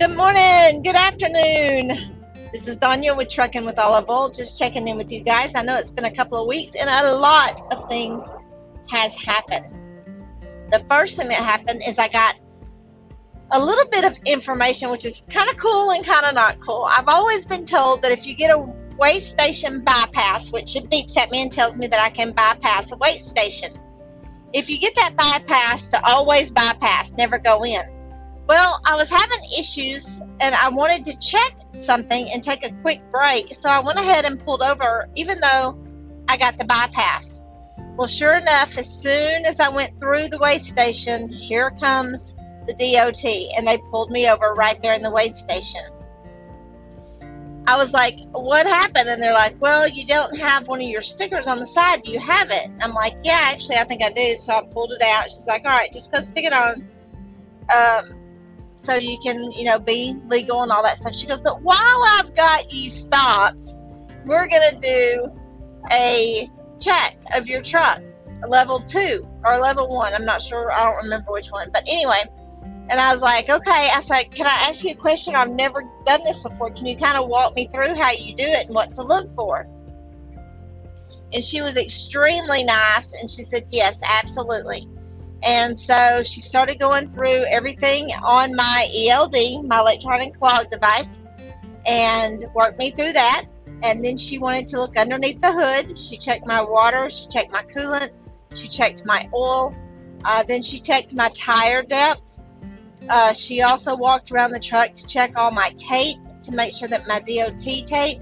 Good morning, good afternoon. This is Donya with Trucking with Olive Oil. Just checking in with you guys. I know it's been a couple of weeks and a lot of things has happened. The first thing that happened is I got a little bit of information, which is kind of cool and kind of not cool. I've always been told that if you get a weigh station bypass, which it beeps at me and tells me that I can bypass a wait station. If you get that bypass, to always bypass, never go in. Well, I was having issues and I wanted to check something and take a quick break. So I went ahead and pulled over, even though I got the bypass. Well, sure enough, as soon as I went through the weigh station, here comes the DOT and they pulled me over right there in the weigh station. I was like, What happened? And they're like, Well, you don't have one of your stickers on the side. Do you have it? I'm like, Yeah, actually, I think I do. So I pulled it out. She's like, All right, just go stick it on. Um, so you can, you know, be legal and all that stuff. She goes, but while I've got you stopped, we're going to do a check of your truck, level two or level one. I'm not sure. I don't remember which one. But anyway, and I was like, okay. I said, can I ask you a question? I've never done this before. Can you kind of walk me through how you do it and what to look for? And she was extremely nice. And she said, yes, absolutely. And so she started going through everything on my ELD, my electronic log device, and worked me through that. And then she wanted to look underneath the hood. She checked my water, she checked my coolant, she checked my oil, uh, then she checked my tire depth. Uh, she also walked around the truck to check all my tape to make sure that my DOT tape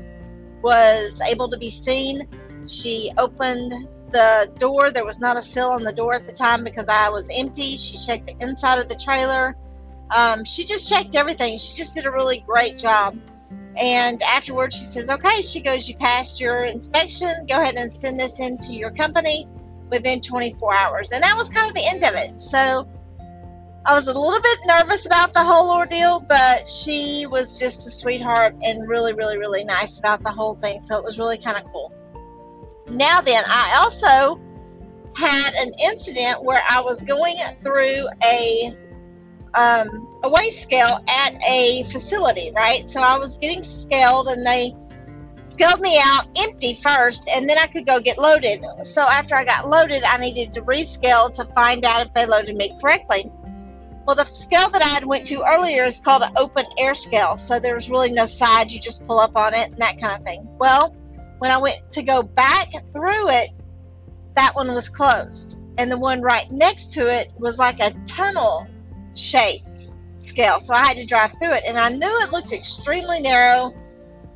was able to be seen. She opened the door. There was not a sill on the door at the time because I was empty. She checked the inside of the trailer. Um, she just checked everything. She just did a really great job. And afterwards, she says, Okay, she goes, You passed your inspection. Go ahead and send this into your company within 24 hours. And that was kind of the end of it. So I was a little bit nervous about the whole ordeal, but she was just a sweetheart and really, really, really nice about the whole thing. So it was really kind of cool. Now then, I also had an incident where I was going through a um, a weigh scale at a facility, right? So I was getting scaled, and they scaled me out empty first, and then I could go get loaded. So after I got loaded, I needed to rescale to find out if they loaded me correctly. Well, the scale that I had went to earlier is called an open air scale, so there's really no sides. You just pull up on it and that kind of thing. Well, when I went to go back through it, that one was closed. And the one right next to it was like a tunnel shape scale. So I had to drive through it. And I knew it looked extremely narrow.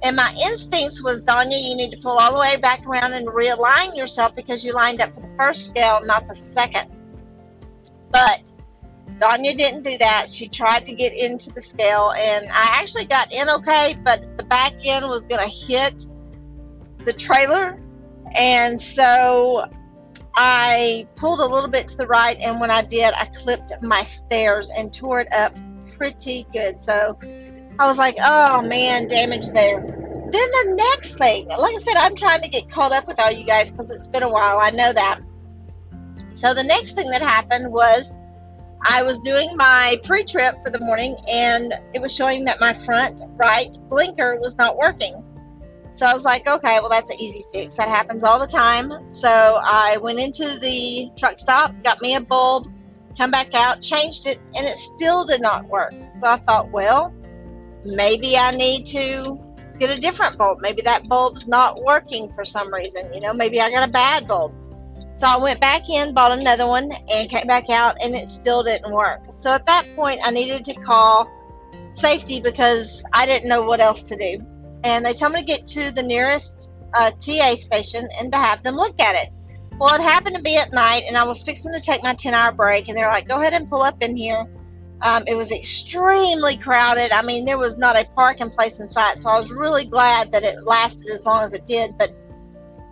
And my instincts was, Donya, you need to pull all the way back around and realign yourself because you lined up for the first scale, not the second. But Donya didn't do that. She tried to get into the scale, and I actually got in okay, but the back end was going to hit the trailer. And so I pulled a little bit to the right, and when I did, I clipped my stairs and tore it up pretty good. So I was like, oh man, damage there. Then the next thing, like I said, I'm trying to get caught up with all you guys because it's been a while. I know that. So the next thing that happened was I was doing my pre trip for the morning, and it was showing that my front right blinker was not working. So I was like, okay, well, that's an easy fix. That happens all the time. So I went into the truck stop, got me a bulb, come back out, changed it, and it still did not work. So I thought, well, maybe I need to get a different bulb. Maybe that bulb's not working for some reason. You know, maybe I got a bad bulb. So I went back in, bought another one, and came back out, and it still didn't work. So at that point, I needed to call safety because I didn't know what else to do and they told me to get to the nearest uh, TA station and to have them look at it. Well, it happened to be at night, and I was fixing to take my 10 hour break, and they're like, go ahead and pull up in here. Um, it was extremely crowded. I mean, there was not a parking place in sight, so I was really glad that it lasted as long as it did. But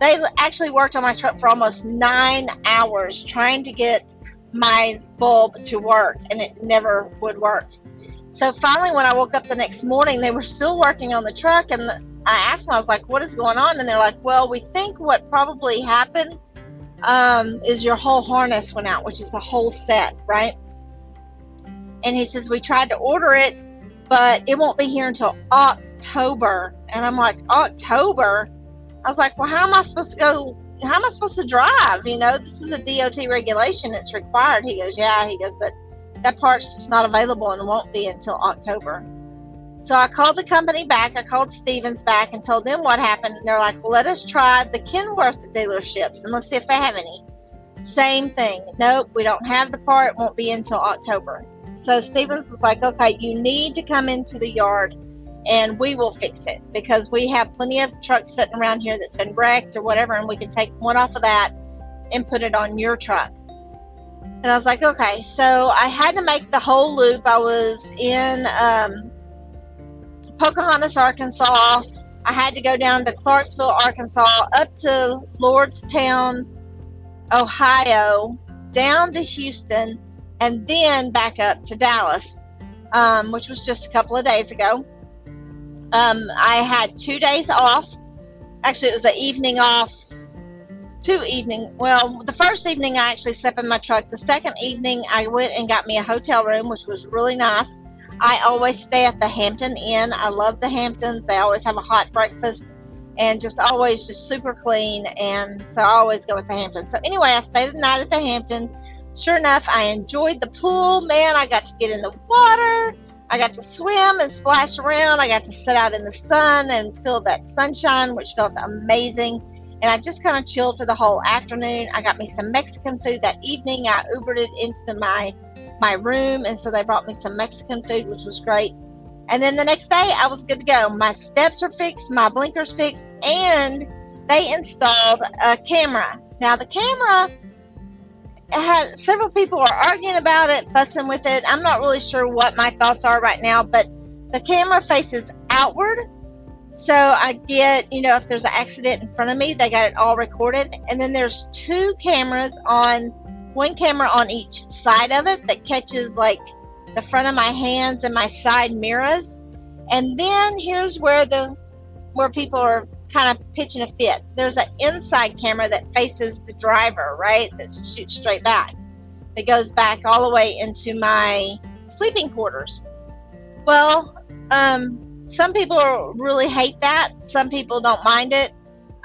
they actually worked on my truck for almost nine hours trying to get my bulb to work, and it never would work. So finally, when I woke up the next morning, they were still working on the truck, and I asked them, I was like, "What is going on?" And they're like, "Well, we think what probably happened um, is your whole harness went out, which is the whole set, right?" And he says we tried to order it, but it won't be here until October. And I'm like, October? I was like, well, how am I supposed to go? How am I supposed to drive? You know, this is a DOT regulation. It's required. He goes, yeah. He goes, but that part's just not available and won't be until October. So I called the company back. I called Stevens back and told them what happened. And they're like, well, let us try the Kenworth dealerships and let's see if they have any. Same thing. Nope, we don't have the part. It won't be until October. So Stevens was like, okay, you need to come into the yard and we will fix it because we have plenty of trucks sitting around here that's been wrecked or whatever, and we can take one off of that and put it on your truck. And I was like, okay. So I had to make the whole loop. I was in um, Pocahontas, Arkansas. I had to go down to Clarksville, Arkansas, up to Lordstown, Ohio, down to Houston, and then back up to Dallas, um, which was just a couple of days ago. Um, I had two days off. Actually, it was an evening off. Two evening. Well, the first evening I actually slept in my truck. The second evening I went and got me a hotel room, which was really nice. I always stay at the Hampton Inn. I love the Hamptons. They always have a hot breakfast and just always just super clean. And so I always go with the Hampton. So anyway, I stayed the night at the Hampton. Sure enough, I enjoyed the pool. Man, I got to get in the water. I got to swim and splash around. I got to sit out in the sun and feel that sunshine, which felt amazing. And I just kind of chilled for the whole afternoon. I got me some Mexican food that evening. I Ubered it into my my room, and so they brought me some Mexican food, which was great. And then the next day, I was good to go. My steps are fixed, my blinkers fixed, and they installed a camera. Now the camera has several people are arguing about it, fussing with it. I'm not really sure what my thoughts are right now, but the camera faces outward. So I get, you know, if there's an accident in front of me, they got it all recorded. And then there's two cameras on one camera on each side of it that catches like the front of my hands and my side mirrors. And then here's where the where people are kind of pitching a fit. There's an inside camera that faces the driver, right? That shoots straight back. It goes back all the way into my sleeping quarters. Well, um, some people really hate that. Some people don't mind it.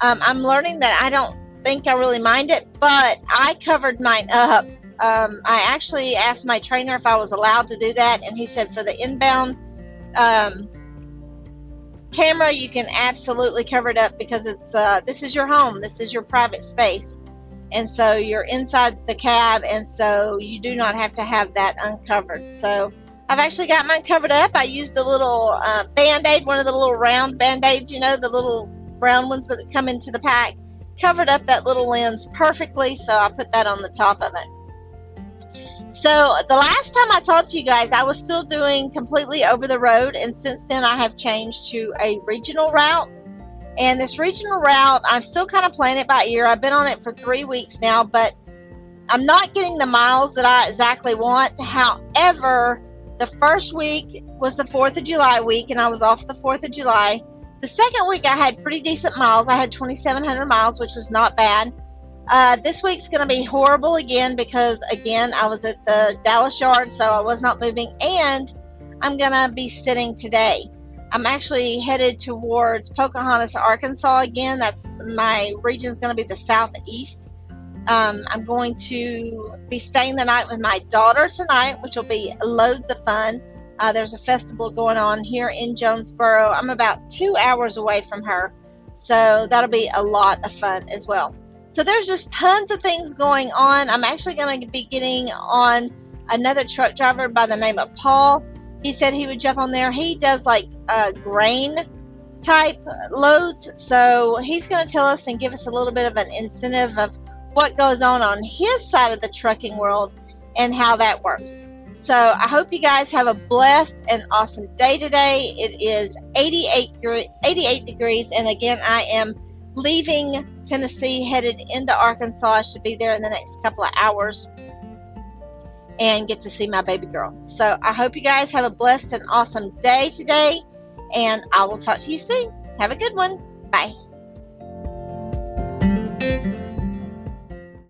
Um, I'm learning that I don't think I really mind it, but I covered mine up. Um, I actually asked my trainer if I was allowed to do that, and he said for the inbound um, camera, you can absolutely cover it up because it's uh, this is your home, this is your private space, and so you're inside the cab, and so you do not have to have that uncovered. So I've actually got mine covered up. I used a little uh, band aid, one of the little round band aids, you know, the little brown ones that come into the pack, covered up that little lens perfectly. So I put that on the top of it. So the last time I talked to you guys, I was still doing completely over the road, and since then I have changed to a regional route. And this regional route, I'm still kind of playing it by ear. I've been on it for three weeks now, but I'm not getting the miles that I exactly want. However, the first week was the 4th of July week, and I was off the 4th of July. The second week, I had pretty decent miles. I had 2,700 miles, which was not bad. Uh, this week's going to be horrible again because, again, I was at the Dallas yard, so I was not moving, and I'm going to be sitting today. I'm actually headed towards Pocahontas, Arkansas again. That's my region is going to be the southeast. Um, I'm going to be staying the night with my daughter tonight, which will be loads of fun. Uh, there's a festival going on here in Jonesboro. I'm about two hours away from her, so that'll be a lot of fun as well. So there's just tons of things going on. I'm actually going to be getting on another truck driver by the name of Paul. He said he would jump on there. He does like uh, grain type loads. So he's going to tell us and give us a little bit of an incentive of what goes on on his side of the trucking world and how that works. So I hope you guys have a blessed and awesome day today. It is 88, 88 degrees, and again, I am leaving Tennessee, headed into Arkansas. I should be there in the next couple of hours and get to see my baby girl. So I hope you guys have a blessed and awesome day today, and I will talk to you soon. Have a good one. Bye.